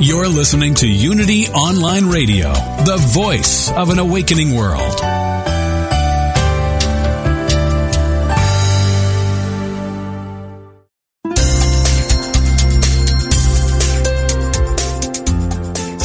You're listening to Unity Online Radio, the voice of an awakening world.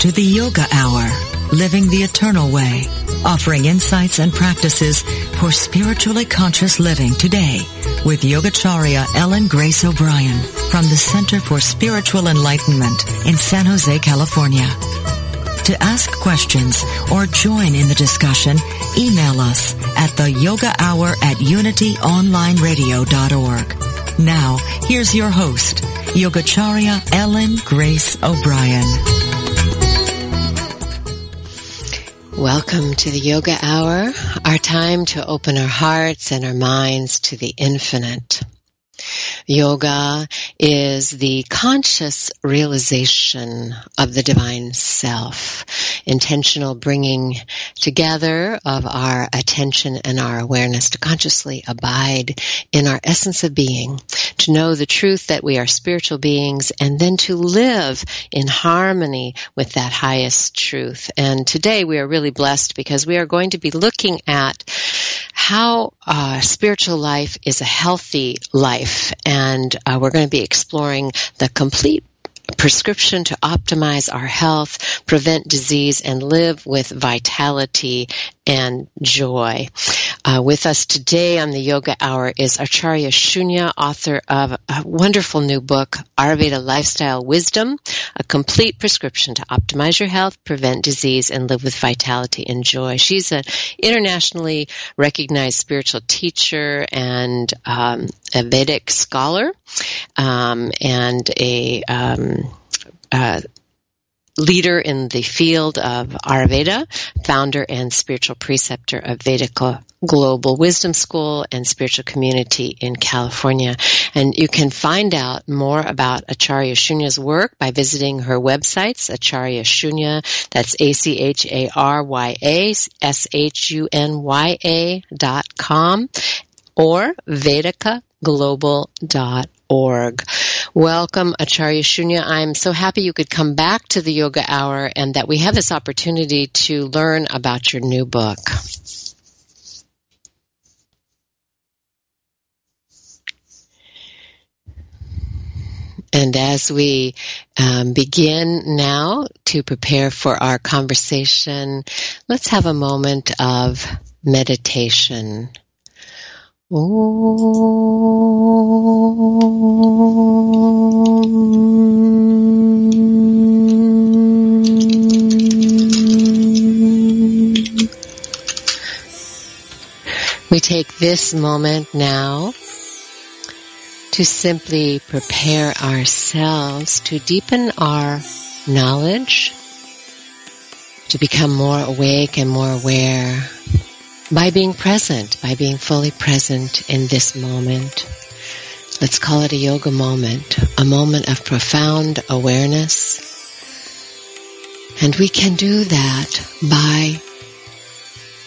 To the Yoga Hour, Living the Eternal Way, offering insights and practices for spiritually conscious living today with Yogacharya Ellen Grace O'Brian from the Center for Spiritual Enlightenment in San Jose, California. To ask questions or join in the discussion, email us at the yoga hour at unityonlineradio.org. Now, here's your host, Yogacharya Ellen Grace O'Brian. Welcome to the Yoga Hour, our time to open our hearts and our minds to the infinite. Yoga is the conscious realization of the divine self, intentional bringing together of our attention and our awareness to consciously abide in our essence of being, to know the truth that we are spiritual beings, and then to live in harmony with that highest truth. And today we are really blessed because we are going to be looking at how uh, spiritual life is a healthy life, and uh, we're going to be exploring the complete prescription to optimize our health, prevent disease, and live with vitality and joy. Uh, with us today on the Yoga Hour is Acharya Shunya, author of a wonderful new book, Ayurveda Lifestyle Wisdom, a complete prescription to optimize your health, prevent disease, and live with vitality and joy. She's an internationally recognized spiritual teacher and um, a Vedic scholar um, and a um, uh, leader in the field of Ayurveda, founder and spiritual preceptor of Vedika Global Wisdom School and Spiritual Community in California. And you can find out more about Acharya Shunya's work by visiting her websites, Acharya Shunya, that's A-C-H-A-R-Y-A-S-H-U-N-Y-A dot com, or vedikaglobal.org. Welcome, Acharya Shunya. I'm so happy you could come back to the Yoga Hour and that we have this opportunity to learn about your new book. And as we um, begin now to prepare for our conversation, let's have a moment of meditation. We take this moment now to simply prepare ourselves to deepen our knowledge, to become more awake and more aware by being present, by being fully present in this moment. Let's call it a yoga moment, a moment of profound awareness. And we can do that by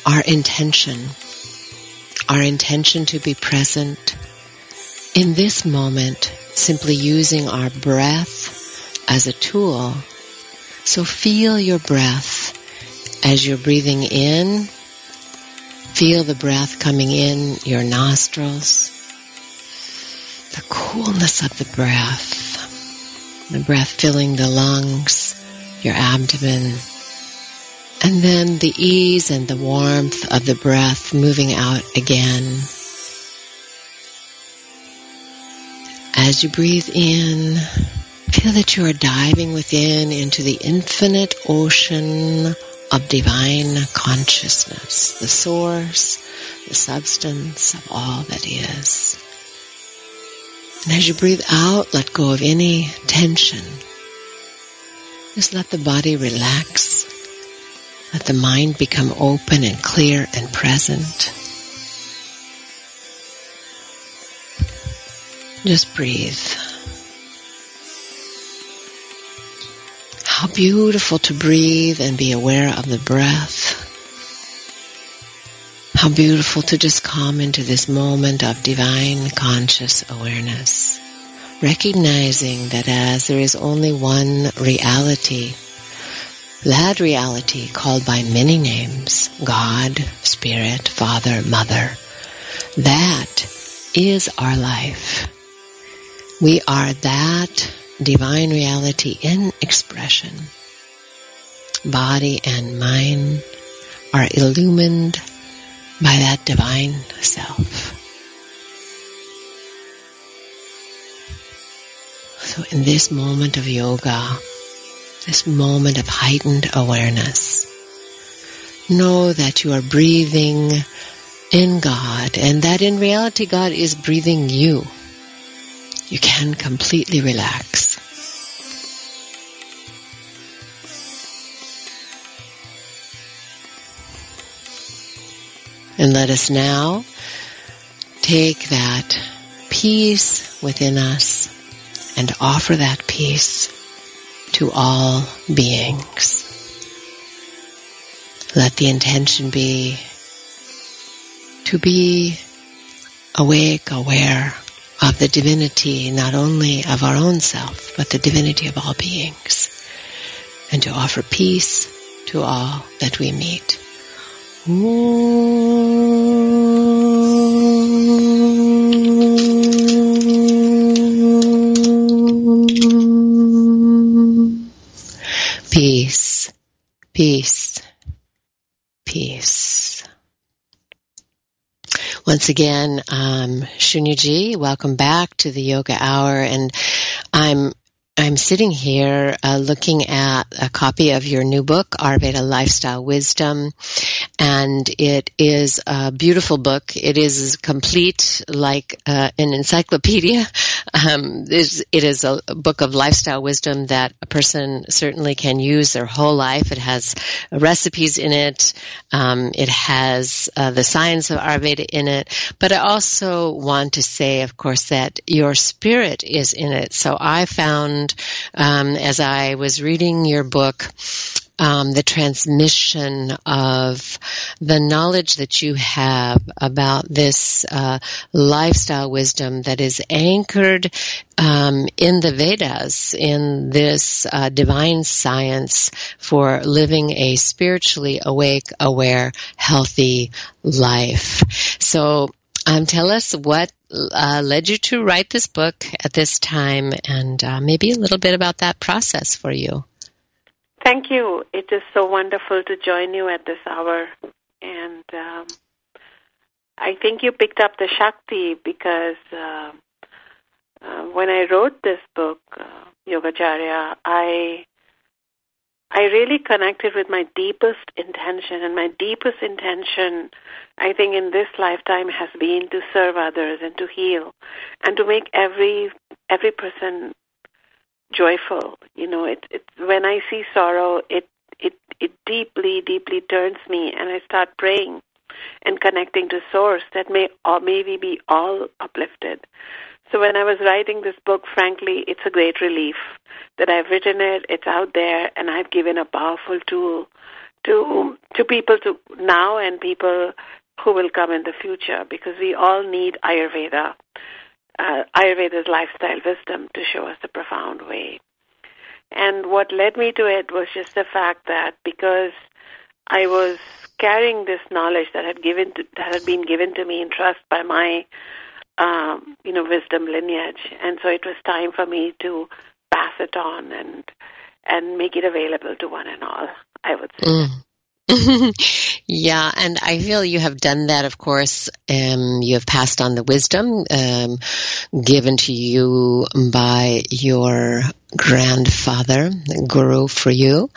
our intention, our intention to be present in this moment, simply using our breath as a tool. So feel your breath as you're breathing in Feel the breath coming in your nostrils, the coolness of the breath, The breath filling the lungs, your abdomen, and then the ease and the warmth of the breath moving out again. As you breathe in, feel that you are diving within into the infinite ocean of divine consciousness, the source, the substance of all that is. And as you breathe out, let go of any tension. Just let the body relax let the mind become open and clear and present. Just breathe. How beautiful to breathe and be aware of the breath. How beautiful to just come into this moment of divine conscious awareness. Recognizing that as there is only one reality, that reality called by many names, God, Spirit, Father, Mother, that is our life. We are that divine reality in expression. Body and mind are illumined by that divine self. So in this moment of yoga, this moment of heightened awareness. Know that you are breathing in God and that in reality God is breathing you. You can completely relax. And let us now take that peace within us and offer that peace to all beings. Let the intention be to be awake, aware of the divinity not only of our own self, but the divinity of all beings, and to offer peace to all that we meet. Peace, peace. Once again, um, Shunyaji, welcome back to the Yoga Hour, and I'm I'm sitting here uh, looking at a copy of your new book, Ayurveda Lifestyle Wisdom, and it is a beautiful book. It is complete like uh, an encyclopedia. Um, it is a book of lifestyle wisdom that a person certainly can use their whole life. It has recipes in it. Um, it has uh, the science of Ayurveda in it. But I also want to say, of course, that your spirit is in it. So I found, um, as I was reading your book, um, the transmission of the knowledge that you have about this uh, lifestyle wisdom that is anchored um, in the Vedas, in this uh, divine science for living a spiritually awake, aware, healthy life. So um, tell us what uh, led you to write this book at this time and uh, maybe a little bit about that process for you. Thank you. It is so wonderful to join you at this hour. And um, I think you picked up the Shakti because uh, uh, when I wrote this book, uh, Yogacharya, I I really connected with my deepest intention, and my deepest intention, I think, in this lifetime has been to serve others and to heal, and to make every every person joyful. You know, it, it when I see sorrow, it it it deeply, deeply turns me, and I start praying and connecting to Source that may or maybe be all uplifted. So when I was writing this book, frankly, it's a great relief that I've written it. It's out there, and I've given a powerful tool to to people to now and people who will come in the future because we all need Ayurveda uh, Ayurveda's lifestyle wisdom to show us the profound way. And what led me to it was just the fact that because I was carrying this knowledge that had given to, that had been given to me in trust by my um, you know wisdom lineage, and so it was time for me to pass it on and and make it available to one and all. I would say. Mm. yeah, and I feel you have done that, of course. Um, you have passed on the wisdom um, given to you by your grandfather, guru for you,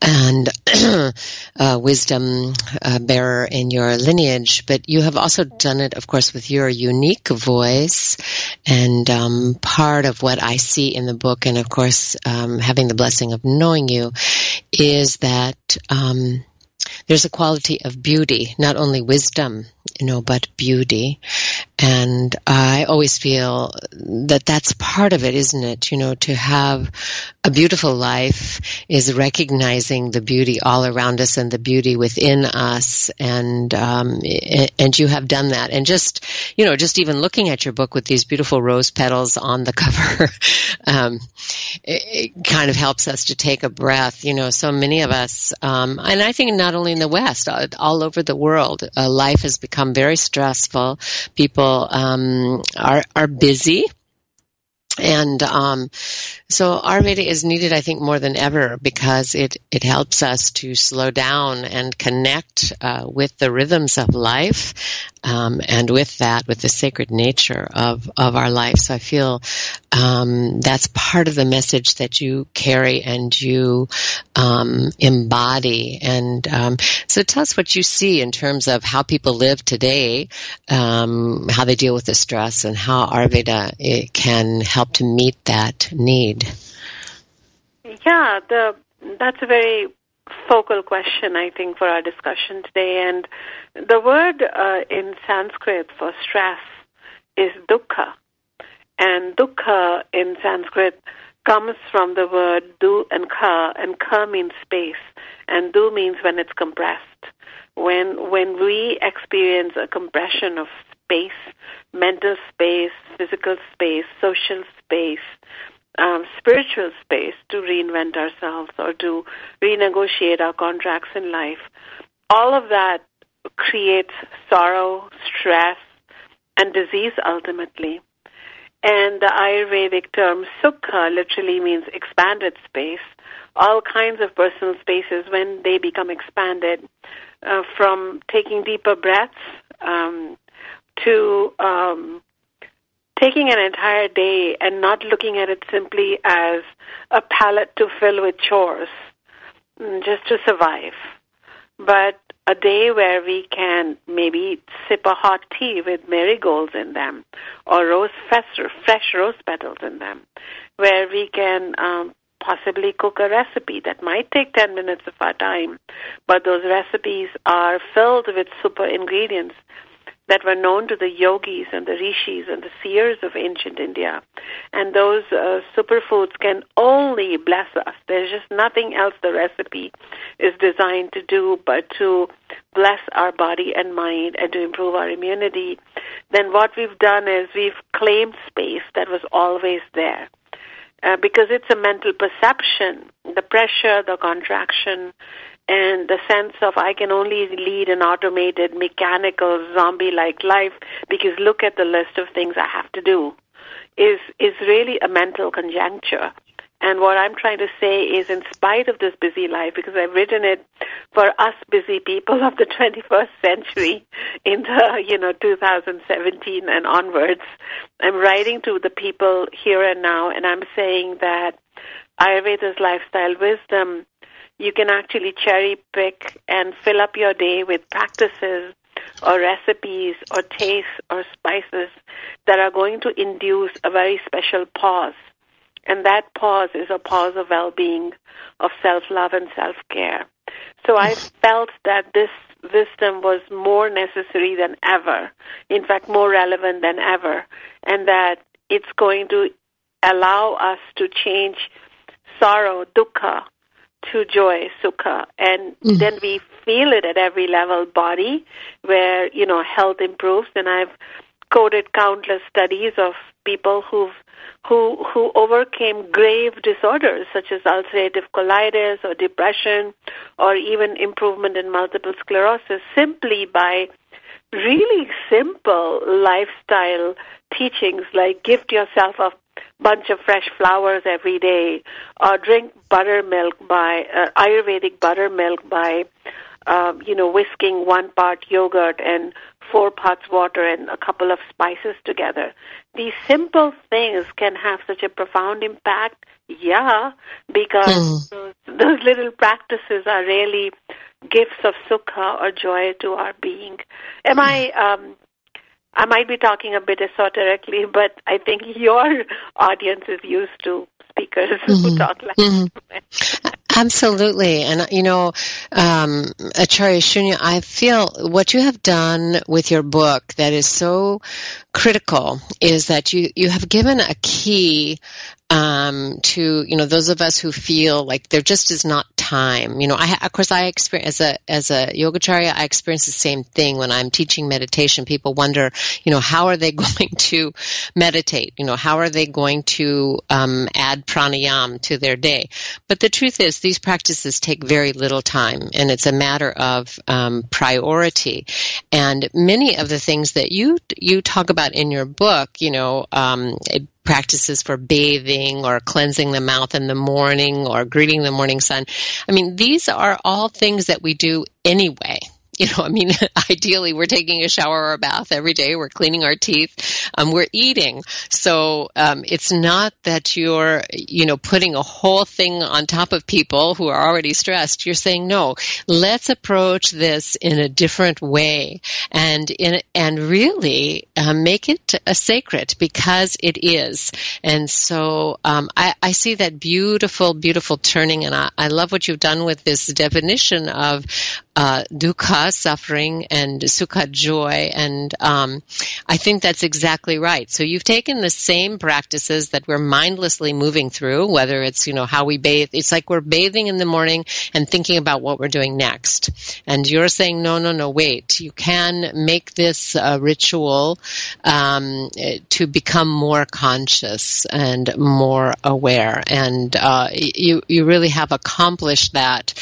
and uh, wisdom uh, bearer in your lineage. But you have also done it, of course, with your unique voice. And um, part of what I see in the book, and of course, um, having the blessing of knowing you, is that um, there's a quality of beauty, not only wisdom, you know, but beauty. And I always feel that that's part of it, isn't it? You know, to have a beautiful life is recognizing the beauty all around us and the beauty within us. And, um, and you have done that. And just, you know, just even looking at your book with these beautiful rose petals on the cover, um, it, it, kind of helps us to take a breath. You know, so many of us, um, and I think not only in the West, all, over the world, uh, life has become very stressful. People, um, are, are busy. And um, so Ayurveda is needed, I think, more than ever because it, it helps us to slow down and connect uh, with the rhythms of life, um, and with that, with the sacred nature of, of our life. So I feel um, that's part of the message that you carry and you um, embody. And um, so tell us what you see in terms of how people live today, um, how they deal with the stress, and how Ayurveda eh, can help to meet that need. Yeah, the that's a very focal question, I think, for our discussion today. And the word uh, in Sanskrit for stress is dukkha. And dukkha in Sanskrit comes from the word du and ka, and ka means space, and du means when it's compressed. When when we experience a compression of space, mental space, physical space, social space, um, spiritual space to reinvent ourselves or to renegotiate our contracts in life. All of that creates sorrow, stress, and disease ultimately. And the Ayurvedic term sukha literally means expanded space. All kinds of personal spaces, when they become expanded, uh, from taking deeper breaths um, to um, taking an entire day and not looking at it simply as a palette to fill with chores mm, just to survive, but a day where we can maybe sip a hot tea with marigolds in them or rose fresh, fresh rose petals in them, where we can um, possibly cook a recipe that might take 10 minutes of our time, but those recipes are filled with super ingredients that were known to the yogis and the rishis and the seers of ancient India. And those uh, superfoods can only bless us. There's just nothing else the recipe is designed to do but to bless our body and mind and to improve our immunity. Then what we've done is we've claimed space that was always there. Uh, because it's a mental perception, the pressure, the contraction, and the sense of I can only lead an automated, mechanical, zombie-like life because look at the list of things I have to do is is really a mental conjuncture. And what I'm trying to say is, in spite of this busy life, because I've written it for us busy people of the 21st century in the, you know, 2017 and onwards, I'm writing to the people here and now, and I'm saying that Ayurveda's lifestyle wisdom you can actually cherry pick and fill up your day with practices or recipes or tastes or spices that are going to induce a very special pause. And that pause is a pause of well-being, of self-love and self-care. So I felt that this wisdom was more necessary than ever, in fact, more relevant than ever, and that it's going to allow us to change sorrow, dukkha, to joy, sukha, and mm. then we feel it at every level body where, you know, health improves. And I've quoted countless studies of people who've who who overcame grave disorders such as ulcerative colitis or depression or even improvement in multiple sclerosis simply by really simple lifestyle teachings like gift yourself a bunch of fresh flowers every day, or drink buttermilk by uh, Ayurvedic buttermilk by, uh, you know, whisking one part yogurt and four parts water and a couple of spices together. These simple things can have such a profound impact. Yeah, because mm. those, those little practices are really gifts of sukha or joy to our being. Am I um, I might be talking a bit esoterically, but I think your audience is used to speakers mm-hmm. who talk like mm-hmm. Absolutely. And, you know, um, Acharya Shunya, I feel what you have done with your book that is so critical is that you, you have given a key um, to you know those of us who feel like there just is not time. You know, I of course I experience as a as a yogacharya, I experience the same thing when I'm teaching meditation. People wonder, you know, how are they going to meditate? You know, how are they going to um, add pranayam to their day? But the truth is, these practices take very little time, and it's a matter of um, priority. And many of the things that you you talk about in your book, you know, um, practices for bathing or cleansing the mouth in the morning or greeting the morning sun. I mean, these are all things that we do anyway you know, I mean, ideally we're taking a shower or a bath every day. We're cleaning our teeth. Um, we're eating. So, um, it's not that you're, you know, putting a whole thing on top of people who are already stressed. You're saying, no, let's approach this in a different way and in, and really uh, make it a sacred because it is. And so, um, I, I see that beautiful, beautiful turning and I, I love what you've done with this definition of, uh, dukkha, suffering, and sukha, joy. And um, I think that's exactly right. So you've taken the same practices that we're mindlessly moving through, whether it's, you know, how we bathe. It's like we're bathing in the morning and thinking about what we're doing next. And you're saying, no, no, no, wait. You can make this a ritual um, to become more conscious and more aware. And uh, you, you really have accomplished that.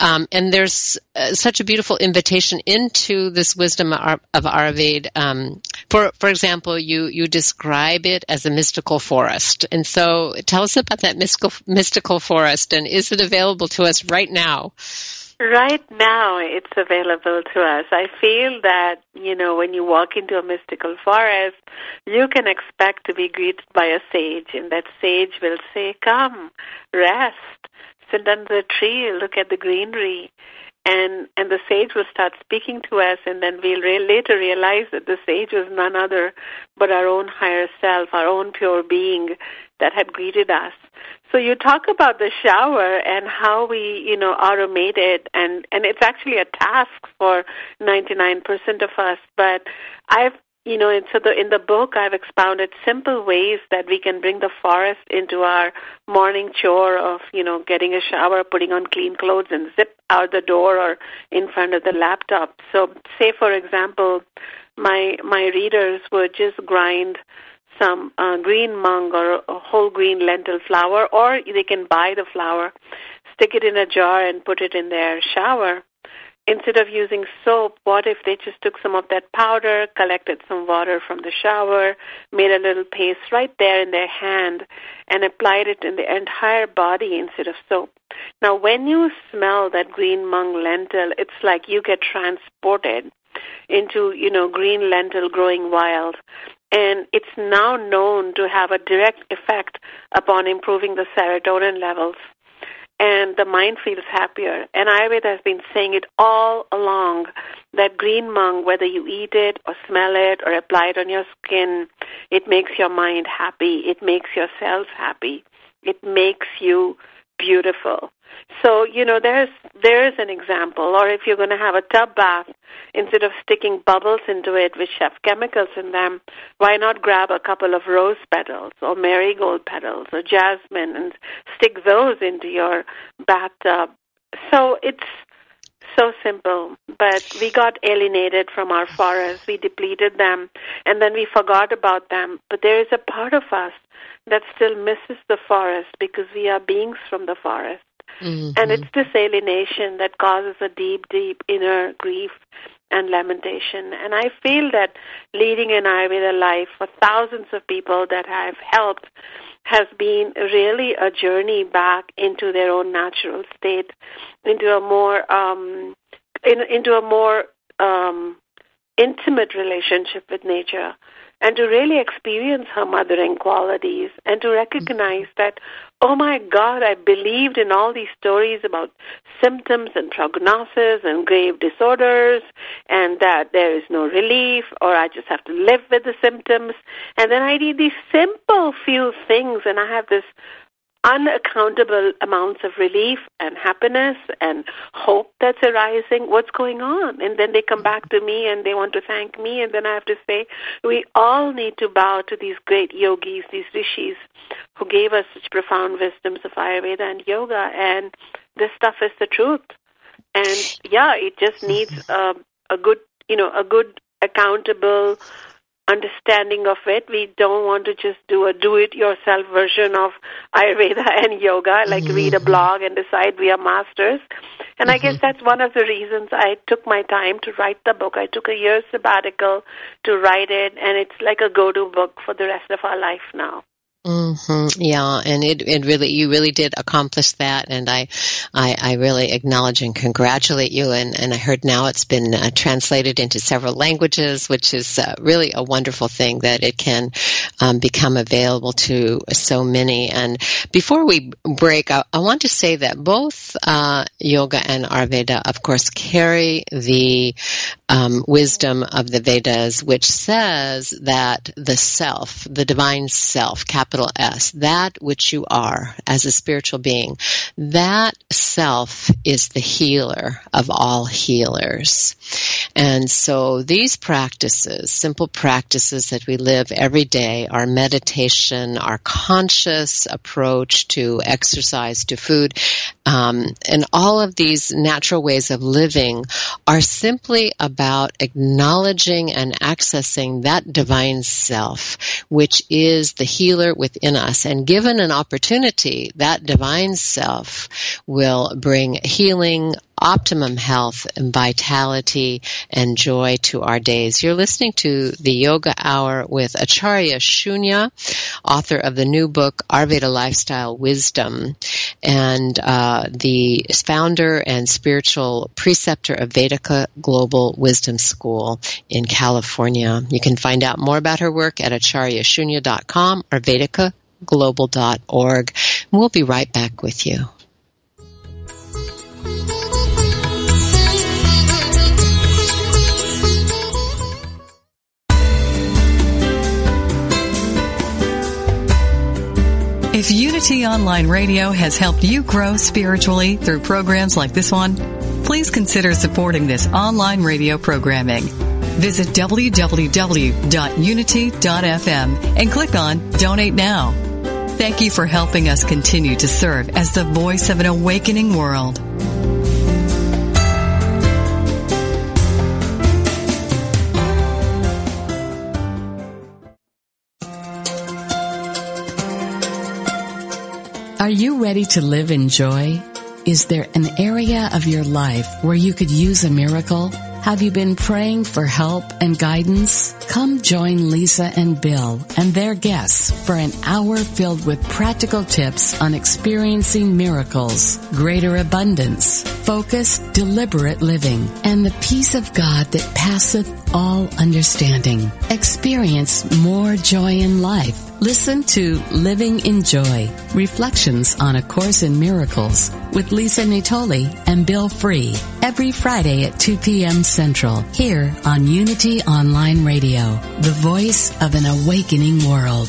Um, and there's uh, such a beautiful invitation into this wisdom of Ayurveda. Um, for for example, you you describe it as a mystical forest, and so tell us about that mystical mystical forest, and is it available to us right now? Right now, it's available to us. I feel that, you know, when you walk into a mystical forest, you can expect to be greeted by a sage, and that sage will say, Come, rest, sit under the tree, look at the greenery and and the sage will start speaking to us and then we'll re- later realize that the sage was none other but our own higher self our own pure being that had greeted us. So you talk about the shower and how we you know automate it and and it's actually a task for 99% of us but i've you know, and so the, in the book, I've expounded simple ways that we can bring the forest into our morning chore of, you know, getting a shower, putting on clean clothes, and zip out the door or in front of the laptop. So, say for example, my my readers would just grind some uh, green mung or a whole green lentil flour, or they can buy the flour, stick it in a jar, and put it in their shower instead of using soap, what if they just took some of that powder, collected some water from the shower, made a little paste right there in their hand, and applied it in the entire body instead of soap? Now, when you smell that green mung lentil, it's like you get transported into, you know, green lentil growing wild. And it's now known to have a direct effect upon improving the serotonin levels and the mind feels happier. And Ayurveda has been saying it all along that green mung, whether you eat it or smell it or apply it on your skin, it makes your mind happy. It makes your cells happy. It makes you beautiful. So, you know, there's there's an example. Or if you're going to have a tub bath, instead of sticking bubbles into it which have chemicals in them, why not grab a couple of rose petals or marigold petals or jasmine and stick those into your bathtub? So it's so simple, but we got alienated from our forests. We depleted them, and then we forgot about them. But there is a part of us that still misses the forest because we are beings from the forest. Mm-hmm. And it's this alienation that causes a deep, deep inner grief and lamentation. And I feel that leading an Ayurveda life for thousands of people that I've helped has been really a journey back into their own natural state, into a more um, in, into a more um, intimate relationship with nature and to really experience her mothering qualities and to recognize that, oh my God, I believed in all these stories about symptoms and prognosis and grave disorders and that there is no relief or I just have to live with the symptoms. And then I did these simple few things and I have this unaccountable amounts of relief and happiness and hope that's arising. What's going on? And then they come back to me and they want to thank me. And then I have to say, we all need to bow to these great yogis, these rishis who gave us such profound wisdoms of Ayurveda and yoga. And this stuff is the truth. And yeah, it just needs a, a good, you know, a good accountable understanding of it. We don't want to just do a do-it-yourself version of Ayurveda and yoga, like mm-hmm. read a blog and decide we are masters. And mm-hmm. I guess mm-hmm. that's one of the reasons I took my time to write the book. I took a year sabbatical to write it, and it's like a go-to book for the rest of our life now. Mm-hmm. Yeah, and it, it really you really did accomplish that, and I, I, I really acknowledge and congratulate you. And, and I heard now it's been uh, translated into several languages, which is uh, really a wonderful thing that it can um, become available to so many. And before we break, I, I want to say that both uh, yoga and Ayurveda, of course, carry the um, wisdom of the Vedas, which says that the self, the divine self, capital S, that which you are as a spiritual being, that self is the healer of all healers. And so these practices, simple practices that we live every day, our meditation, our conscious approach to exercise, to food, um, and all of these natural ways of living are simply about acknowledging and accessing that divine self, which is the healer within us. And given an opportunity, that divine self will bring healing, optimum health and vitality and joy to our days. You're listening to the Yoga Hour with Acharya Shunya, author of the new book Ayurveda Lifestyle Wisdom, and uh, the founder and spiritual preceptor of Vedika Global Wisdom School in California. You can find out more about her work at acharyashunya.com or vedikaglobal.org. We'll be right back with you. If Unity Online Radio has helped you grow spiritually through programs like this one, please consider supporting this online radio programming. Visit www.unity.fm and click on Donate Now. Thank you for helping us continue to serve as the voice of an awakening world. Are you ready to live in joy? Is there an area of your life where you could use a miracle? Have you been praying for help and guidance? Come join Lisa and Bill and their guests for an hour filled with practical tips on experiencing miracles, greater abundance, focused, deliberate living, and the peace of God that passeth all understanding. Experience more joy in life Listen to Living in Joy, Reflections on A Course in Miracles with Lisa Natoli and Bill Free every Friday at 2 p.m. Central here on Unity Online Radio, the voice of an awakening world.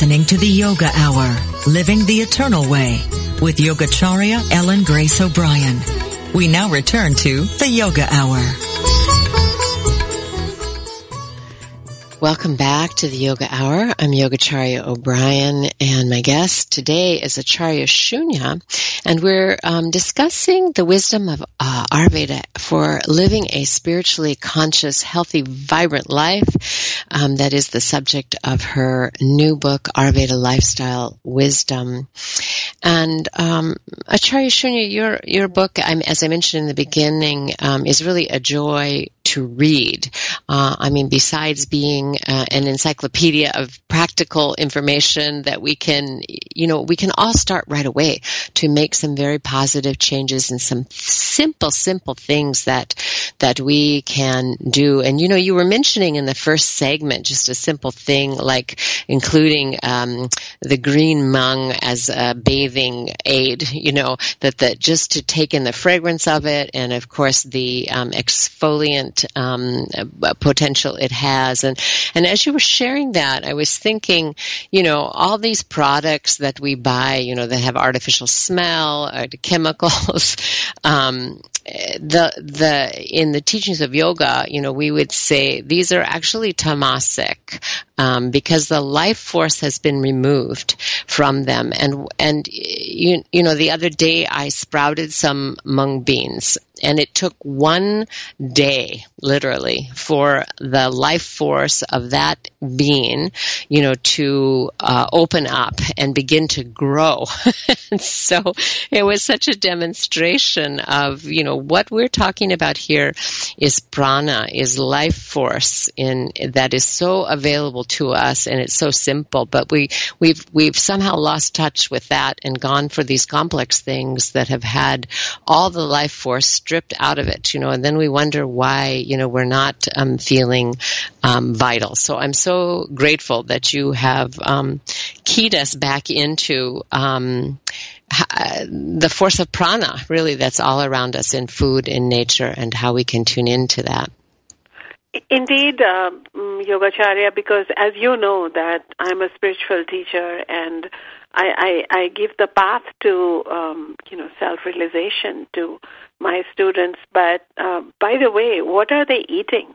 Listening to the Yoga Hour, Living the Eternal Way, with Yogacharya Ellen Grace O'Brian. We now return to the Yoga Hour. Welcome back to the Yoga Hour. I'm Yogacharya O'Brian, and my guest today is Acharya Shunya, and we're um, discussing the wisdom of uh, Ayurveda for living a spiritually conscious, healthy, vibrant life. Um, that is the subject of her new book, Ayurveda Lifestyle Wisdom. And um, Acharya Shunya, your your book, as I mentioned in the beginning, um, is really a joy to read. Uh, I mean, besides being uh, an encyclopedia of practical information that we can, you know, we can all start right away to make some very positive changes and some simple, simple things that that we can do. And you know, you were mentioning in the first segment just a simple thing like including um, the green mung as a bathing aid. You know, that that just to take in the fragrance of it, and of course the um, exfoliant um, potential it has. And and as you were sharing that, I was thinking, you know, all these products that we buy, you know, that have artificial smell or chemicals. Um, the the in the teachings of yoga, you know, we would say these are actually tamasic um, because the life force has been removed from them. And and you you know, the other day I sprouted some mung beans, and it took one day, literally, for the life force of that bean, you know, to uh, open up and begin to grow. so it was such a demonstration of you know what we're talking about here is prana, is life force in that is so available to us and it's so simple, but we, we've, we've somehow lost touch with that and gone for these complex things that have had all the life force stripped out of it, you know, and then we wonder why, you know, we're not um, feeling um, vital. So I'm so grateful that you have um, keyed us back into um, the force of prana, really, that's all around us in food, in nature, and how we can tune into that. Indeed, uh, Yogacharya, because as you know that I'm a spiritual teacher and I, I, I give the path to um, you know self-realization to my students. But uh, by the way, what are they eating?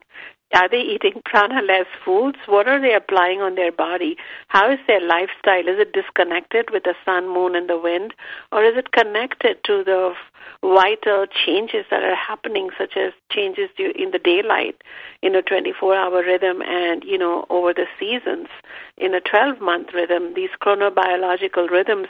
Are they eating prana-less foods? What are they applying on their body? How is their lifestyle? Is it disconnected with the sun, moon, and the wind, or is it connected to the vital changes that are happening, such as changes in the daylight in a 24-hour rhythm and, you know, over the seasons in a 12-month rhythm. These chronobiological rhythms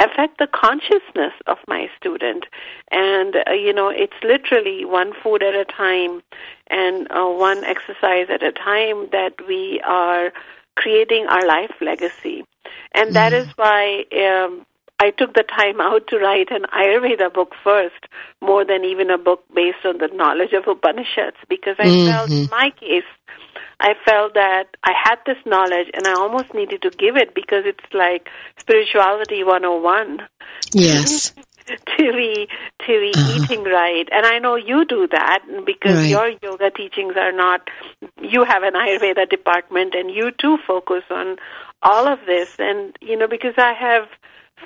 affect the consciousness of my student. And, uh, you know, it's literally one food at a time and uh, one exercise at a time that we are creating our life legacy. And that mm. is why um, I took the time out to write an Ayurveda book first, more than even a book based on the knowledge of Upanishads, because I mm-hmm. felt in my case, I felt that I had this knowledge and I almost needed to give it because it's like spirituality 101. Yes. to be to be uh-huh. eating right and i know you do that because right. your yoga teachings are not you have an ayurveda department and you too focus on all of this and you know because i have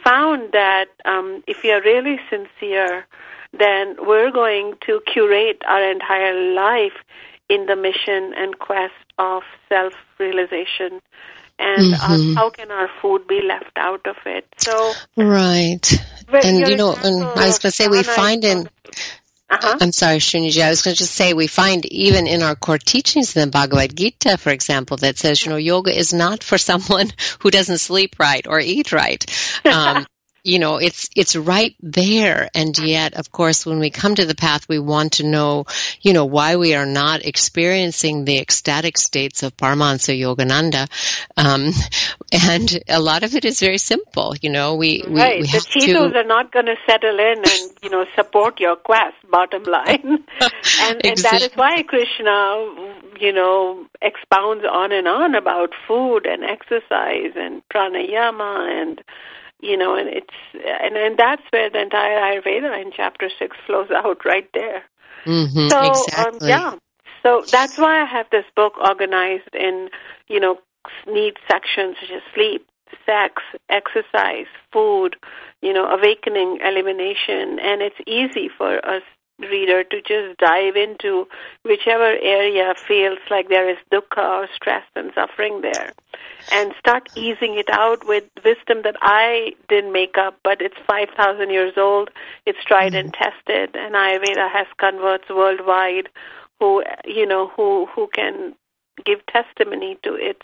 found that um, if we are really sincere, then we're going to curate our entire life in the mission and quest of self realization. And mm-hmm. how can our food be left out of it? So, right. And you know, and I was going to say we find in uh-huh. I'm sorry, Shunyaji. I was going to just say we find even in our core teachings in the Bhagavad Gita, for example, that says, you know, yoga is not for someone who doesn't sleep right or eat right. Um, you know, it's, it's right there. And yet, of course, when we come to the path, we want to know, you know, why we are not experiencing the ecstatic states of Paramahansa Yogananda. Um, and a lot of it is very simple. You know, we, we, right. we the Cheetos to... are not going to settle in and, you know, support your quest, bottom line. and, exactly. and that is why Krishna, you know, expounds on and on about food and exercise and pranayama and, you know, and it's and and that's where the entire Ayurveda in chapter six flows out right there. Mm-hmm, so exactly. um, yeah, so that's why I have this book organized in you know neat sections such as sleep, sex, exercise, food, you know, awakening, elimination, and it's easy for us reader to just dive into whichever area feels like there is dukkha or stress and suffering there and start easing it out with wisdom that I didn't make up, but it's 5,000 years old. It's tried mm-hmm. and tested, and Ayurveda has converts worldwide who, you know, who, who can give testimony to its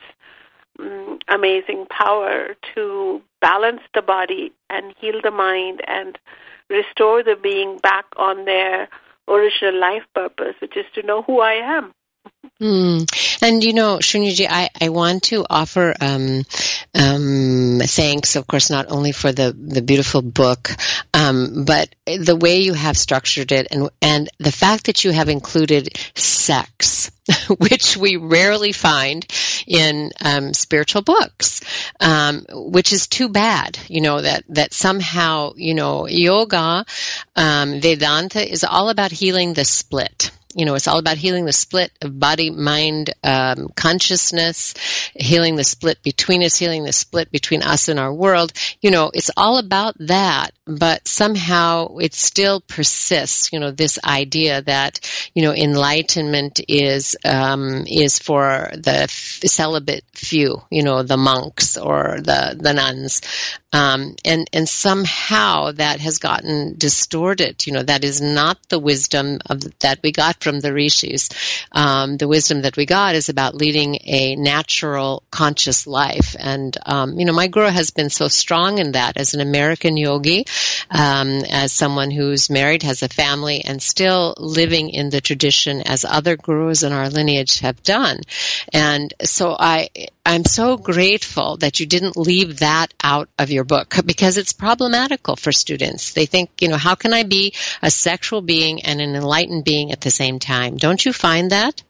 um, amazing power to balance the body and heal the mind and restore the being back on their original life purpose, which is to know who I am. Mm. And you know, Shunyaji, I, I want to offer um, um, thanks, of course, not only for the, the beautiful book, um, but the way you have structured it and, and the fact that you have included sex, which we rarely find in um, spiritual books, um, which is too bad, you know, that, that somehow, you know, yoga, um, Vedanta is all about healing the split you know, it's all about healing the split of body, mind, um, consciousness, healing the split between us, healing the split between us and our world. You know, it's all about that, but somehow it still persists. You know, this idea that you know enlightenment is um, is for the celibate few. You know, the monks or the the nuns, um, and and somehow that has gotten distorted. You know, that is not the wisdom of that we got from the rishis. Um, the wisdom that we got is about leading a natural, conscious life. And, um, you know, my guru has been so strong in that as an American yogi, um, as someone who's married, has a family, and still living in the tradition as other gurus in our lineage have done. And so I, I'm so grateful that you didn't leave that out of your book because it's problematical for students. They think, you know, how can I be a sexual being and an enlightened being at the same time? Don't you find that?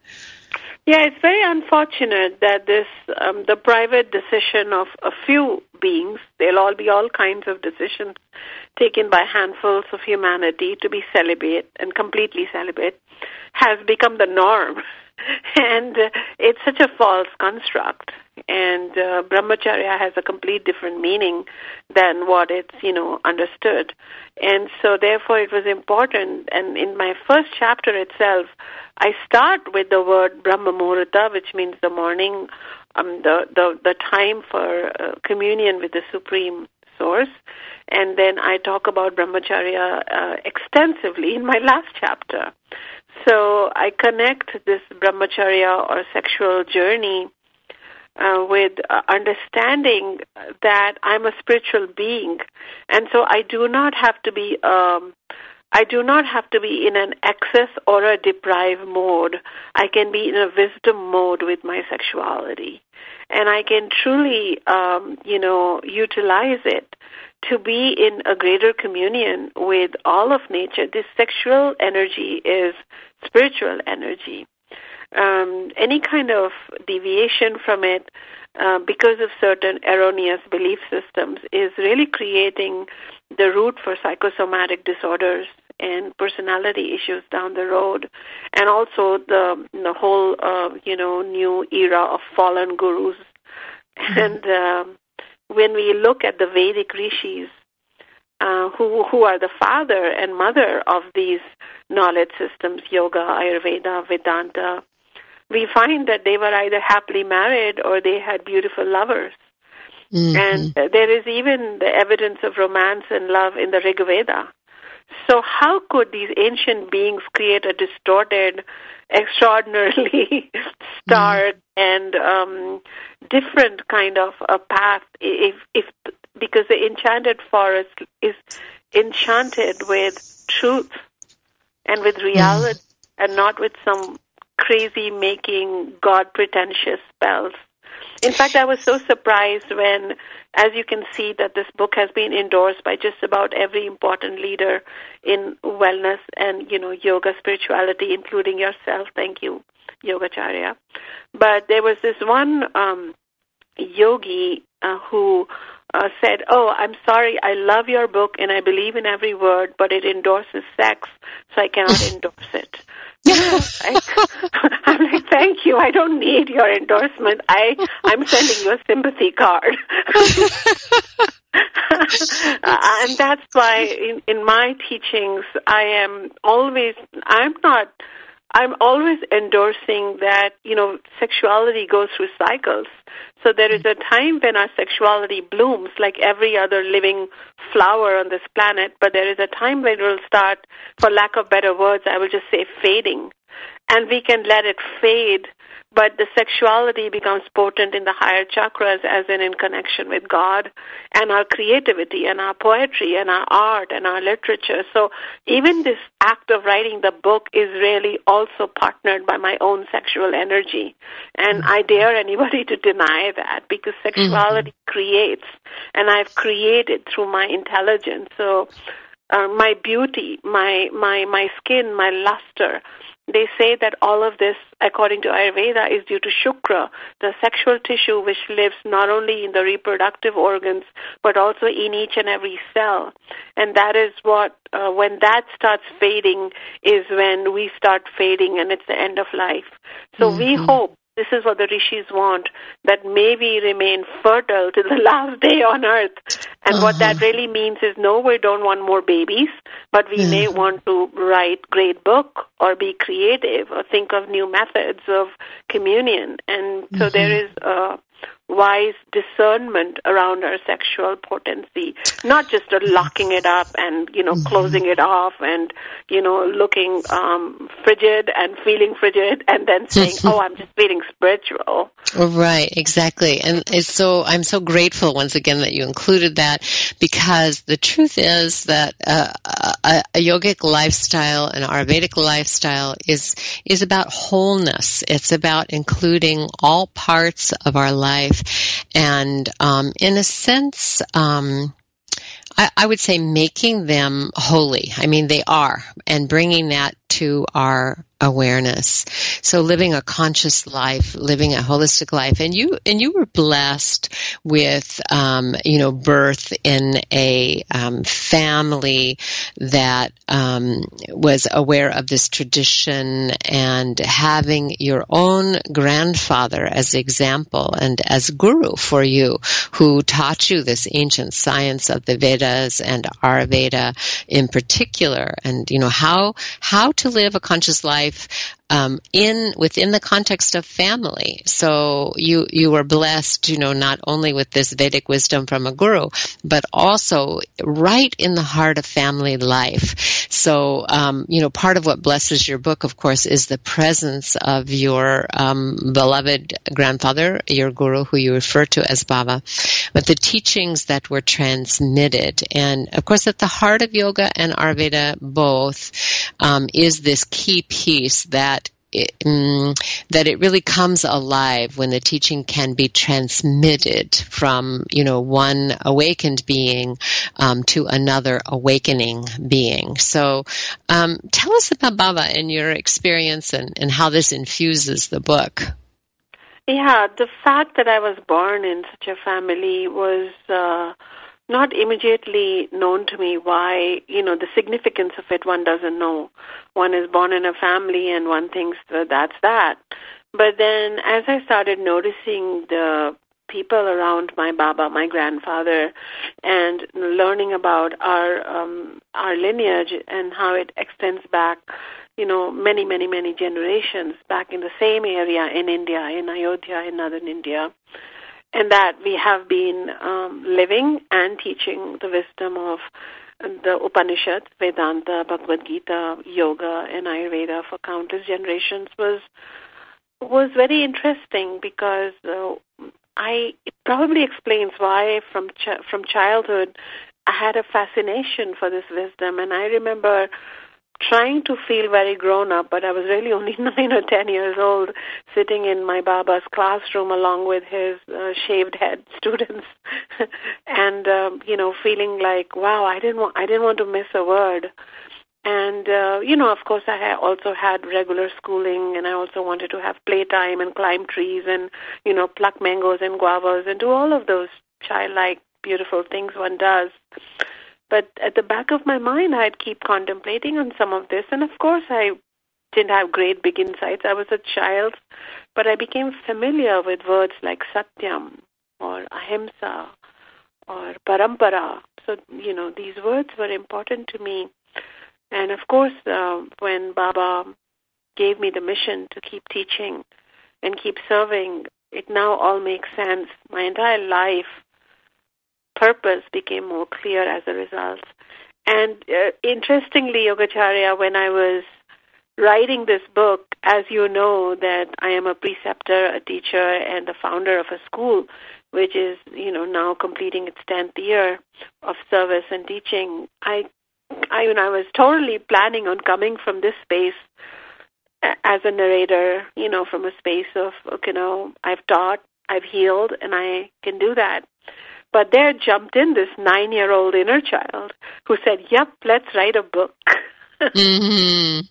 Yeah, it's very unfortunate that this um, the private decision of a few beings. There'll all be all kinds of decisions taken by handfuls of humanity to be celibate and completely celibate has become the norm and uh, it's such a false construct. And uh, brahmacharya has a complete different meaning than what it's you know understood. And so therefore it was important. And in my first chapter itself, I start with the word brahma muhurta, which means the morning, um, the the the time for uh, communion with the supreme source. And then I talk about brahmacharya uh, extensively in my last chapter. So I connect this brahmacharya or sexual journey uh, with uh, understanding that I'm a spiritual being, and so I do not have to be. Um, I do not have to be in an excess or a deprive mode. I can be in a wisdom mode with my sexuality, and I can truly, um, you know, utilize it to be in a greater communion with all of nature. This sexual energy is spiritual energy. Um, any kind of deviation from it uh, because of certain erroneous belief systems is really creating the root for psychosomatic disorders and personality issues down the road, and also the the whole uh, you know new era of fallen gurus. Mm-hmm. And um, when we look at the Vedic rishis, uh, who who are the father and mother of these knowledge systems, yoga, Ayurveda, Vedanta, we find that they were either happily married or they had beautiful lovers. Mm-hmm. And there is even the evidence of romance and love in the Rig Veda. So how could these ancient beings create a distorted, extraordinarily stark mm-hmm. and um, different kind of a path if if because the enchanted forest is enchanted with truth and with reality mm-hmm. and not with some crazy making god pretentious spells in fact, I was so surprised when, as you can see, that this book has been endorsed by just about every important leader in wellness and, you know, yoga, spirituality, including yourself. Thank you, Yogacharya. But there was this one um, yogi uh, who uh, said, "Oh, I'm sorry, I love your book and I believe in every word, but it endorses sex, so I cannot endorse it." I'm like, thank you. I don't need your endorsement. I I'm sending you a sympathy card. uh, and that's why in, in my teachings I am always I'm not I'm always endorsing that, you know, sexuality goes through cycles. So there is a time when our sexuality blooms like every other living flower on this planet, but there is a time when it will start, for lack of better words, I will just say fading. And we can let it fade but the sexuality becomes potent in the higher chakras as in in connection with God and our creativity and our poetry and our art and our literature. So even this act of writing the book is really also partnered by my own sexual energy. And I dare anybody to deny that because sexuality mm-hmm. creates and I've created through my intelligence. So uh, my beauty, my my my skin, my luster, they say that all of this, according to Ayurveda, is due to Shukra, the sexual tissue which lives not only in the reproductive organs but also in each and every cell. And that is what, uh, when that starts fading, is when we start fading and it's the end of life. So mm-hmm. we hope this is what the rishis want, that may we remain fertile to the last day on earth. And uh-huh. what that uh-huh. really means is no, we don't want more babies, but we yeah. may want to write great book or be creative or think of new methods of communion. And so mm-hmm. there is a wise discernment around our sexual potency, not just locking it up and you know mm-hmm. closing it off and you know looking um, frigid and feeling frigid and then saying, "Oh, I'm just feeling spiritual." Right, exactly, and it's so I'm so grateful once again that you included that because the truth is that uh, a, a yogic lifestyle, an Ayurvedic lifestyle, is is about wholeness. It's about including all parts of our life and um, in a sense, um, I, I would say making them holy. I mean, they are, and bringing that to our awareness. So living a conscious life, living a holistic life, and you and you were blessed with, um, you know, birth in a um, family that um, was aware of this tradition, and having your own grandfather as example and as guru for you, who taught you this ancient science of the Vedas and Ayurveda in particular, and you know how how to live a conscious life life um, in within the context of family. So you you were blessed, you know, not only with this Vedic wisdom from a guru, but also right in the heart of family life. So um, you know, part of what blesses your book, of course, is the presence of your um, beloved grandfather, your guru, who you refer to as Baba, but the teachings that were transmitted, and of course, at the heart of yoga and Ayurveda both um, is this key piece that it, um, that it really comes alive when the teaching can be transmitted from you know one awakened being um, to another awakening being. So, um, tell us about Baba and your experience and, and how this infuses the book. Yeah, the fact that I was born in such a family was. Uh, not immediately known to me why, you know, the significance of it one doesn't know. One is born in a family and one thinks that that's that. But then as I started noticing the people around my baba, my grandfather, and learning about our um, our lineage and how it extends back, you know, many, many, many generations back in the same area in India, in Ayodhya, in northern India and that we have been um, living and teaching the wisdom of the Upanishads, Vedanta, Bhagavad Gita, Yoga, and Ayurveda for countless generations was was very interesting because uh, I it probably explains why from ch- from childhood I had a fascination for this wisdom, and I remember trying to feel very grown up, but I was really only nine or ten years old, sitting in my Baba's classroom along with his uh, shaved head students, and um, you know, feeling like, wow, I didn't want, I didn't want to miss a word. And uh, you know, of course, I also had regular schooling, and I also wanted to have playtime and climb trees and you know, pluck mangoes and guavas and do all of those childlike beautiful things one does. But at the back of my mind, I'd keep contemplating on some of this. And of course, I didn't have great big insights. I was a child, but I became familiar with words like satyam or ahimsa or parampara. So, you know, these words were important to me. And of course, uh, when Baba gave me the mission to keep teaching and keep serving, it now all makes sense. My entire life purpose became more clear as a result. And uh, interestingly, Yogacharya, when I was writing this book, as you know, that I am a preceptor, a teacher, and the founder of a school, which is, you know, now completing its 10th year of service and teaching. I, I, when I was totally planning on coming from this space as a narrator, you know, from a space of, you know, I've taught, I've healed, and I can do that. But there jumped in this nine year old inner child who said, Yep, let's write a book. mm-hmm.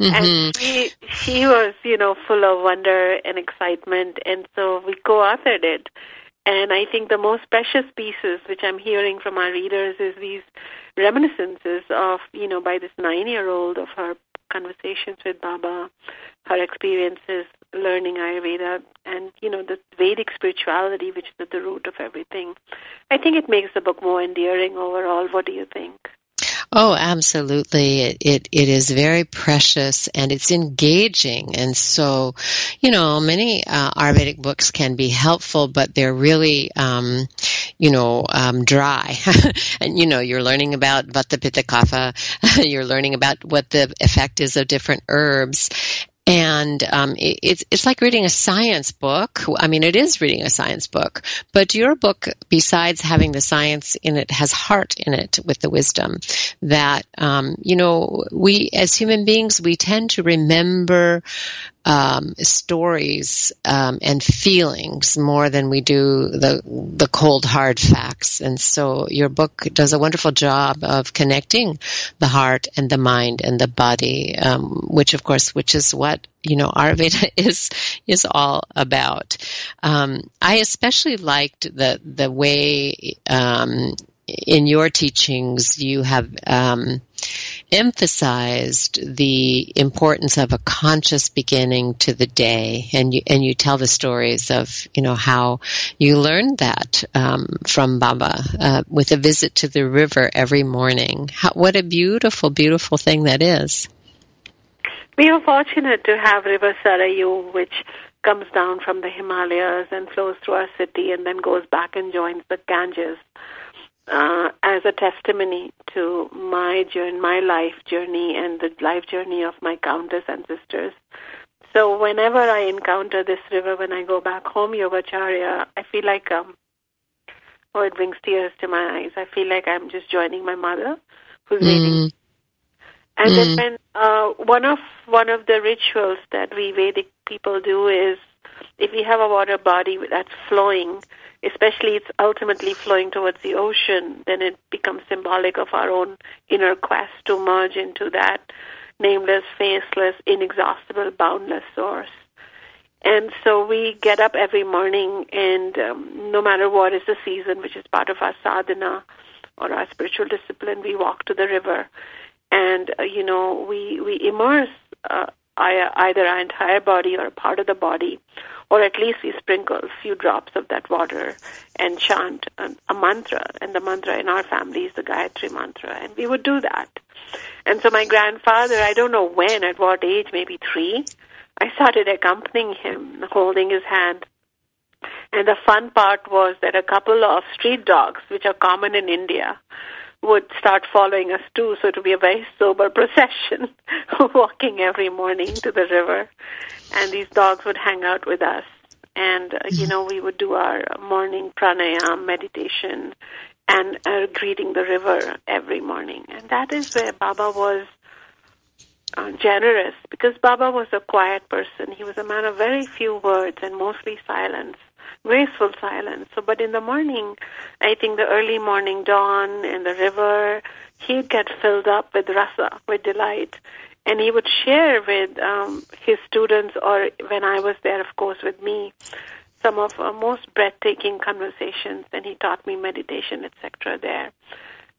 Mm-hmm. And she she was, you know, full of wonder and excitement and so we co authored it. And I think the most precious pieces which I'm hearing from our readers is these reminiscences of, you know, by this nine year old of her conversations with Baba, her experiences learning Ayurveda, and you know the Vedic spirituality, which is at the root of everything. I think it makes the book more endearing overall. What do you think? Oh, absolutely. It, it, it is very precious and it's engaging. And so, you know, many uh, Ayurvedic books can be helpful, but they're really, um, you know, um, dry. and, you know, you're learning about Vata Pitta Kapha. you're learning about what the effect is of different herbs and um, it, it's it's like reading a science book. I mean, it is reading a science book, but your book, besides having the science in it, has heart in it with the wisdom that um, you know we as human beings we tend to remember um, stories um, and feelings more than we do the the cold hard facts. And so your book does a wonderful job of connecting the heart and the mind and the body, um, which of course, which is what you know Ayurveda is is all about. Um, I especially liked the the way um, in your teachings you have um, emphasized the importance of a conscious beginning to the day, and you and you tell the stories of you know how you learned that um, from Baba uh, with a visit to the river every morning. How, what a beautiful, beautiful thing that is. We are fortunate to have River Sarayu, which comes down from the Himalayas and flows through our city and then goes back and joins the Ganges uh, as a testimony to my journey, my life journey, and the life journey of my countless ancestors. So whenever I encounter this river, when I go back home, Yogacharya, I feel like um, oh, it brings tears to my eyes. I feel like I'm just joining my mother, who's mm. waiting. And mm. then uh, one of one of the rituals that we Vedic people do is if we have a water body that's flowing, especially it's ultimately flowing towards the ocean, then it becomes symbolic of our own inner quest to merge into that nameless, faceless, inexhaustible, boundless source. And so we get up every morning, and um, no matter what is the season, which is part of our sadhana or our spiritual discipline, we walk to the river, and uh, you know we we immerse uh, either our entire body or a part of the body or at least we sprinkle a few drops of that water and chant a, a mantra. And the mantra in our family is the Gayatri mantra. And we would do that. And so my grandfather, I don't know when, at what age, maybe three, I started accompanying him, holding his hand. And the fun part was that a couple of street dogs, which are common in India, would start following us too. So it would be a very sober procession, walking every morning to the river and these dogs would hang out with us. And, uh, you know, we would do our morning pranayam meditation and uh, greeting the river every morning. And that is where Baba was uh, generous because Baba was a quiet person. He was a man of very few words and mostly silence, graceful silence. So, but in the morning, I think the early morning dawn and the river, he'd get filled up with rasa, with delight and he would share with um, his students, or when I was there, of course, with me, some of our most breathtaking conversations, and he taught me meditation, etc. There,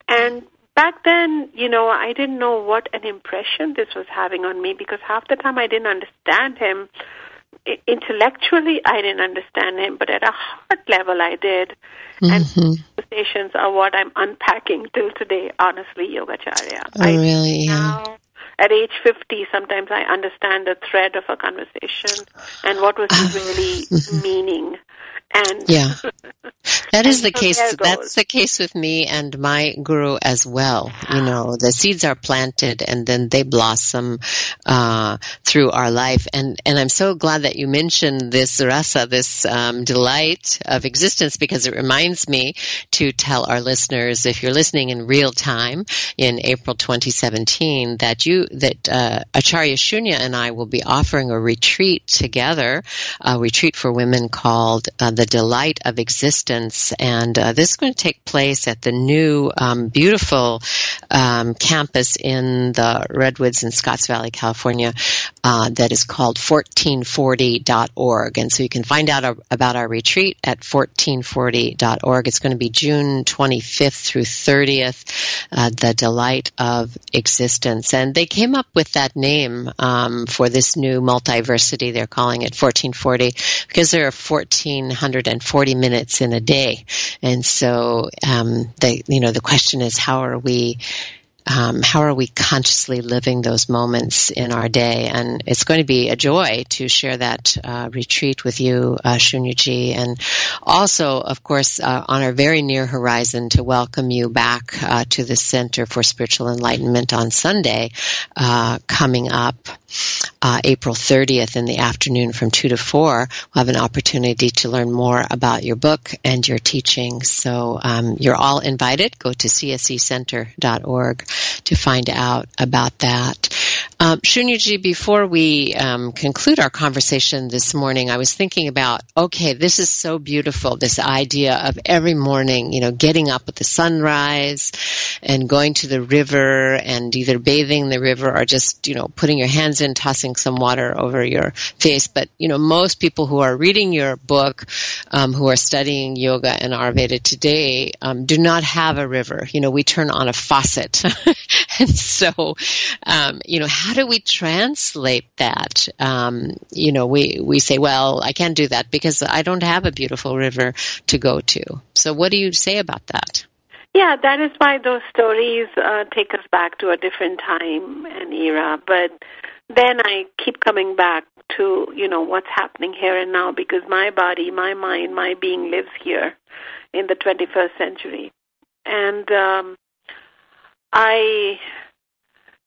and back then, you know, I didn't know what an impression this was having on me because half the time I didn't understand him. Intellectually, I didn't understand him, but at a heart level, I did. Mm-hmm. And conversations are what I'm unpacking till today, honestly, Yogacharya. Oh, I really? Yeah. Now, at age 50, sometimes I understand the thread of a conversation and what was really meaning. And yeah, that is the so case. That's the case with me and my guru as well. You know, the seeds are planted and then they blossom uh, through our life. And and I'm so glad that you mentioned this rasa, this um, delight of existence, because it reminds me to tell our listeners, if you're listening in real time in April 2017, that you that uh, Acharya Shunya and I will be offering a retreat together, a retreat for women called. Uh, the delight of existence. And uh, this is going to take place at the new, um, beautiful um, campus in the Redwoods in Scotts Valley, California, uh, that is called 1440.org. And so you can find out about our retreat at 1440.org. It's going to be June 25th through 30th, uh, the delight of existence. And they came up with that name um, for this new multiversity. They're calling it 1440 because there are 1440 minutes in a day. And so, um, the, you know, the question is how are we um, how are we consciously living those moments in our day? And it's going to be a joy to share that uh, retreat with you, uh, Shunyaji, and also, of course, uh, on our very near horizon to welcome you back uh, to the Center for Spiritual Enlightenment on Sunday, uh, coming up uh, April 30th in the afternoon from 2 to 4. We'll have an opportunity to learn more about your book and your teaching. So um, you're all invited. Go to csecenter.org to find out about that. Um, Shunyaji, before we um, conclude our conversation this morning, I was thinking about, okay, this is so beautiful, this idea of every morning, you know, getting up with the sunrise and going to the river and either bathing in the river or just, you know, putting your hands in, tossing some water over your face. But, you know, most people who are reading your book, um, who are studying yoga and Ayurveda today, um, do not have a river. You know, we turn on a faucet. and so, um, you know, how do we translate that? Um, you know, we, we say, well, I can't do that because I don't have a beautiful river to go to. So what do you say about that? Yeah, that is why those stories uh, take us back to a different time and era. But then I keep coming back to, you know, what's happening here and now because my body, my mind, my being lives here in the 21st century. And um, I,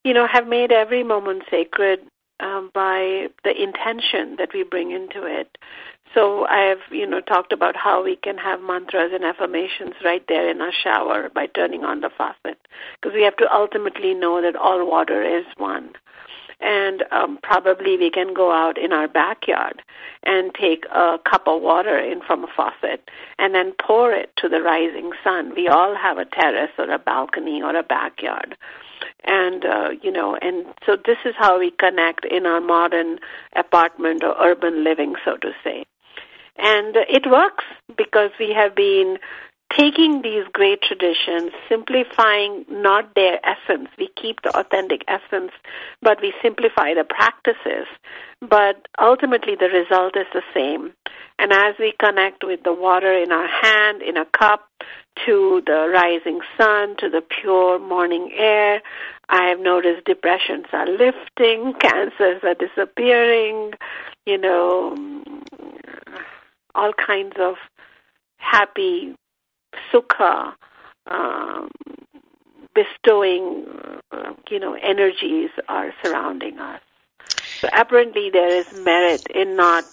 you know, have made every moment sacred um, by the intention that we bring into it. So I have, you know, talked about how we can have mantras and affirmations right there in our shower by turning on the faucet, because we have to ultimately know that all water is one. And um, probably we can go out in our backyard and take a cup of water in from a faucet and then pour it to the rising sun. We all have a terrace or a balcony or a backyard and uh, you know and so this is how we connect in our modern apartment or urban living so to say and it works because we have been taking these great traditions, simplifying not their essence. We keep the authentic essence, but we simplify the practices. But ultimately, the result is the same. And as we connect with the water in our hand, in a cup, to the rising sun, to the pure morning air, I have noticed depressions are lifting, cancers are disappearing, you know, all kinds of happy sukha, um, bestowing, uh, you know, energies are surrounding us. So apparently there is merit in not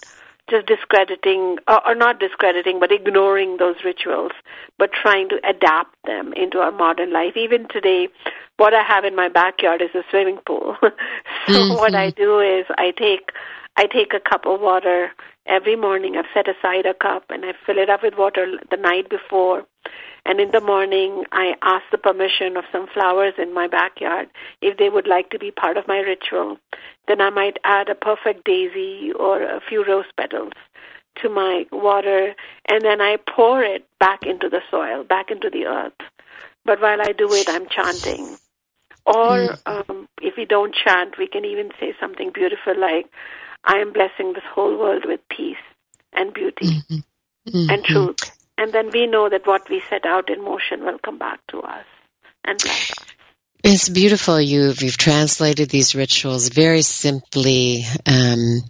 just discrediting, or, or not discrediting, but ignoring those rituals, but trying to adapt them into our modern life. Even today, what I have in my backyard is a swimming pool. so mm-hmm. what I do is I take I take a cup of water every morning. I've set aside a cup and I fill it up with water the night before. And in the morning, I ask the permission of some flowers in my backyard if they would like to be part of my ritual. Then I might add a perfect daisy or a few rose petals to my water, and then I pour it back into the soil, back into the earth. But while I do it, I'm chanting. Or mm. um, if we don't chant, we can even say something beautiful like, I am blessing this whole world with peace and beauty mm-hmm. Mm-hmm. and truth. And then we know that what we set out in motion will come back to us and. It's beautiful. You've you've translated these rituals very simply um,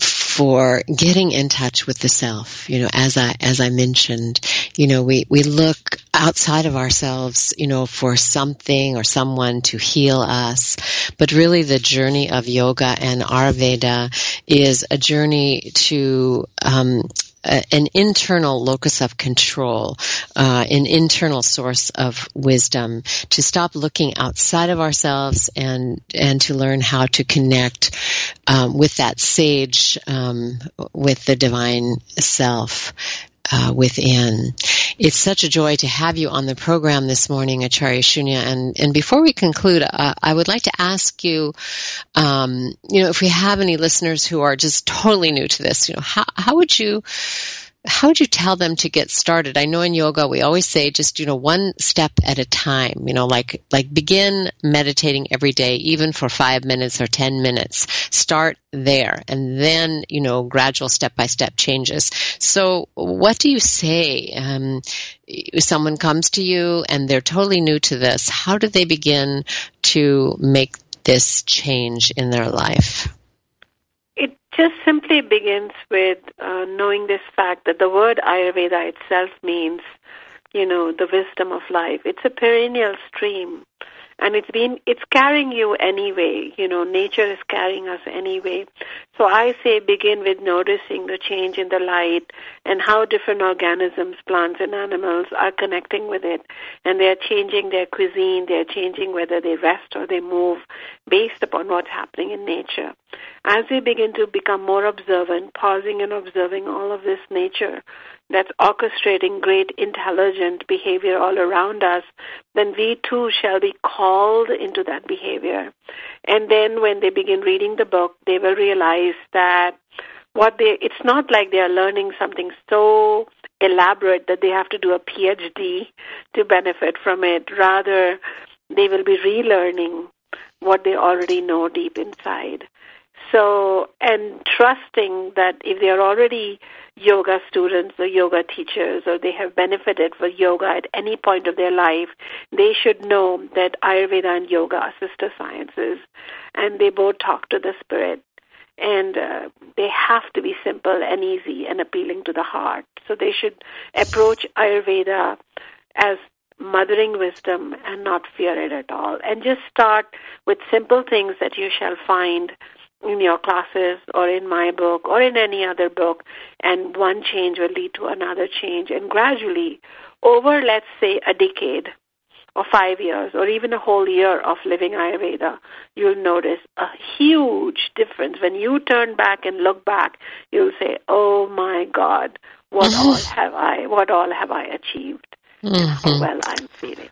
for getting in touch with the self. You know, as I as I mentioned, you know, we we look outside of ourselves, you know, for something or someone to heal us, but really the journey of yoga and Ayurveda is a journey to um, an internal locus of control, uh, an internal source of wisdom, to stop looking outside of ourselves and and to learn how to connect um, with that sage, um, with the divine self uh, within. It's such a joy to have you on the program this morning, Acharya Shunya. And, and before we conclude, uh, I would like to ask you, um, you know, if we have any listeners who are just totally new to this, you know, how, how would you how would you tell them to get started? I know in yoga we always say just, you know, one step at a time, you know, like, like begin meditating every day, even for five minutes or 10 minutes. Start there and then, you know, gradual step by step changes. So what do you say? Um, someone comes to you and they're totally new to this. How do they begin to make this change in their life? Just simply begins with uh, knowing this fact that the word Ayurveda itself means, you know, the wisdom of life. It's a perennial stream and it's been it's carrying you anyway you know nature is carrying us anyway. So i say begin with noticing the change in the light and how different organisms plants and animals are connecting with it. And they're changing their cuisine they're changing whether they rest or they move based upon what's happening in nature. As we begin to become more observant pausing and observing all of this nature that's orchestrating great intelligent behavior all around us, then we too shall be called into that behavior. And then when they begin reading the book, they will realize that what they it's not like they are learning something so elaborate that they have to do a PhD to benefit from it. Rather, they will be relearning what they already know deep inside. So, and trusting that if they are already yoga students or yoga teachers or they have benefited from yoga at any point of their life, they should know that Ayurveda and yoga are sister sciences and they both talk to the spirit. And uh, they have to be simple and easy and appealing to the heart. So they should approach Ayurveda as mothering wisdom and not fear it at all. And just start with simple things that you shall find in your classes or in my book or in any other book, and one change will lead to another change. And gradually, over let's say a decade or five years or even a whole year of living Ayurveda, you'll notice a huge difference. When you turn back and look back, you'll say, Oh my God, what all have I, what all have I achieved? Mm-hmm. How well I'm feeling.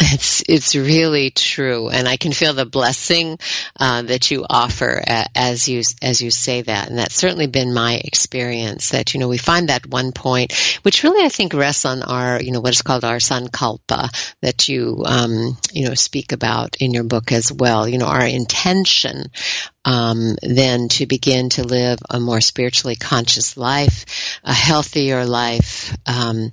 It's it's really true, and I can feel the blessing uh, that you offer as you as you say that, and that's certainly been my experience. That you know we find that one point, which really I think rests on our you know what is called our sankalpa that you um, you know speak about in your book as well. You know our intention um, then to begin to live a more spiritually conscious life, a healthier life, um,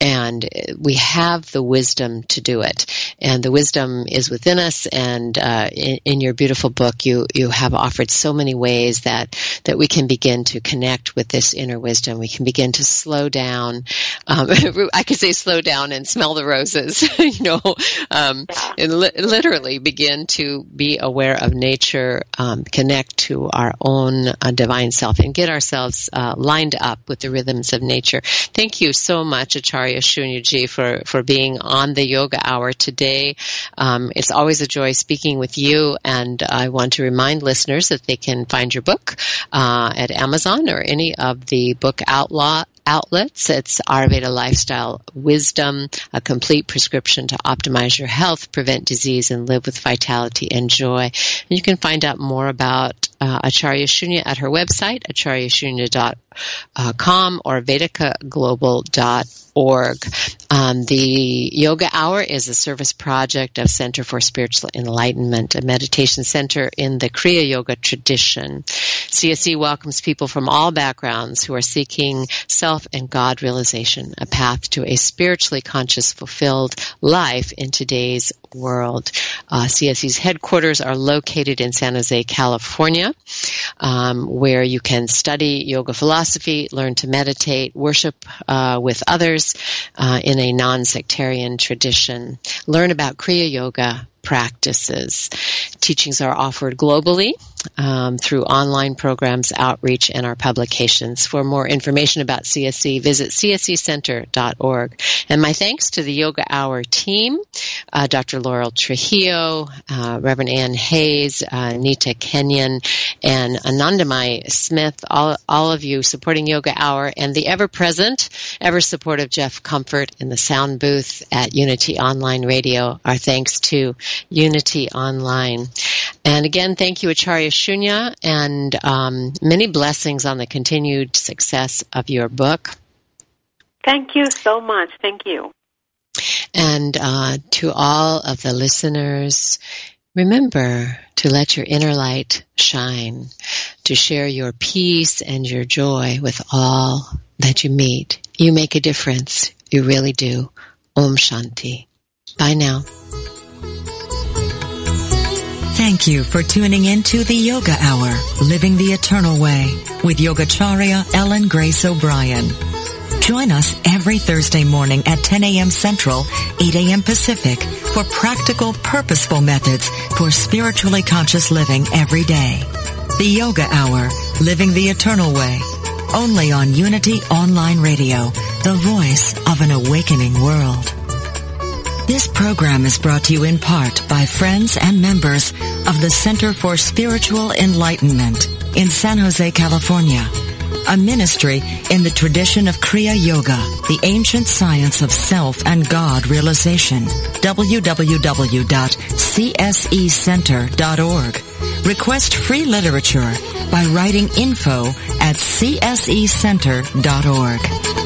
and we have the wisdom to do it. And the wisdom is within us. And uh, in, in, your beautiful book, you you have offered so many ways that that we can begin to connect with this inner wisdom. We can begin to slow down. Um, I could say slow down and smell the roses. you know, um, and li- literally begin to be aware of nature, um, connect to our own uh, divine self, and get ourselves uh, lined up with the rhythms of nature. Thank you so much, Acharya Shunyaji, for for being on the Yoga Hour today. Um, it's always a joy speaking with you, and I want to remind listeners that they can find your book uh, at Amazon or any of the book outlaw outlets. It's Ayurveda Lifestyle Wisdom, a complete prescription to optimize your health, prevent disease, and live with vitality and joy. And you can find out more about uh, Acharya Shunya at her website, acharyashunya.com or vedikaglobal.org org. Um, the Yoga Hour is a service project of Center for Spiritual Enlightenment, a meditation center in the Kriya Yoga tradition. CSE welcomes people from all backgrounds who are seeking self and God realization, a path to a spiritually conscious, fulfilled life in today's world. Uh, CSE's headquarters are located in San Jose, California, um, where you can study yoga philosophy, learn to meditate, worship uh, with others uh, in a non-sectarian tradition, learn about Kriya Yoga, practices. Teachings are offered globally um, through online programs, outreach, and our publications. For more information about CSE, visit csecenter.org. And my thanks to the Yoga Hour team, uh, Dr. Laurel Trujillo, uh, Reverend Ann Hayes, uh, Nita Kenyon, and Anandamai Smith, all, all of you supporting Yoga Hour, and the ever-present, ever-supportive Jeff Comfort in the sound booth at Unity Online Radio. Our thanks to Unity Online. And again, thank you, Acharya Shunya, and um, many blessings on the continued success of your book. Thank you so much. Thank you. And uh, to all of the listeners, remember to let your inner light shine, to share your peace and your joy with all that you meet. You make a difference. You really do. Om Shanti. Bye now. Thank you for tuning in to the Yoga Hour, Living the Eternal Way with Yogacharya Ellen Grace O'Brian. Join us every Thursday morning at 10 a.m. Central, 8 a.m. Pacific for practical, purposeful methods for spiritually conscious living every day. The Yoga Hour, Living the Eternal Way, only on Unity Online Radio, the voice of an awakening world. This program is brought to you in part by friends and members of the Center for Spiritual Enlightenment in San Jose, California. A ministry in the tradition of Kriya Yoga, the ancient science of self and God realization. www.csecenter.org. Request free literature by writing info at csecenter.org.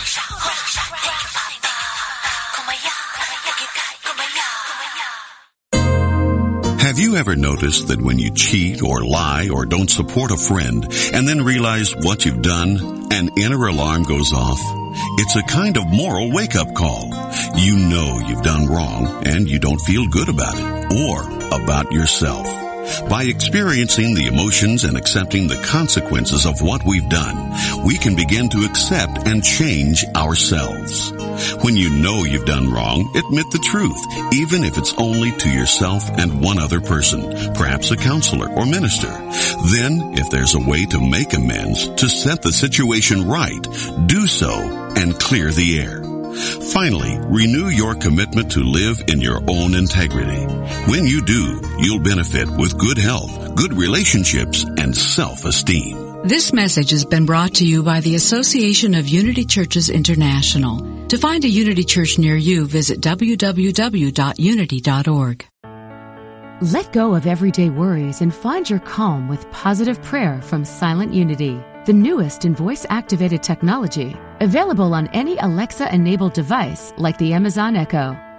You ever noticed that when you cheat or lie or don't support a friend and then realize what you've done, an inner alarm goes off? It's a kind of moral wake-up call. You know you've done wrong and you don't feel good about it or about yourself. By experiencing the emotions and accepting the consequences of what we've done, we can begin to accept and change ourselves. When you know you've done wrong, admit the truth, even if it's only to yourself and one other person, perhaps a counselor or minister. Then, if there's a way to make amends, to set the situation right, do so and clear the air. Finally, renew your commitment to live in your own integrity. When you do, you'll benefit with good health, good relationships, and self-esteem. This message has been brought to you by the Association of Unity Churches International. To find a Unity Church near you, visit www.unity.org. Let go of everyday worries and find your calm with positive prayer from Silent Unity, the newest in voice activated technology Available on any Alexa enabled device like the Amazon Echo.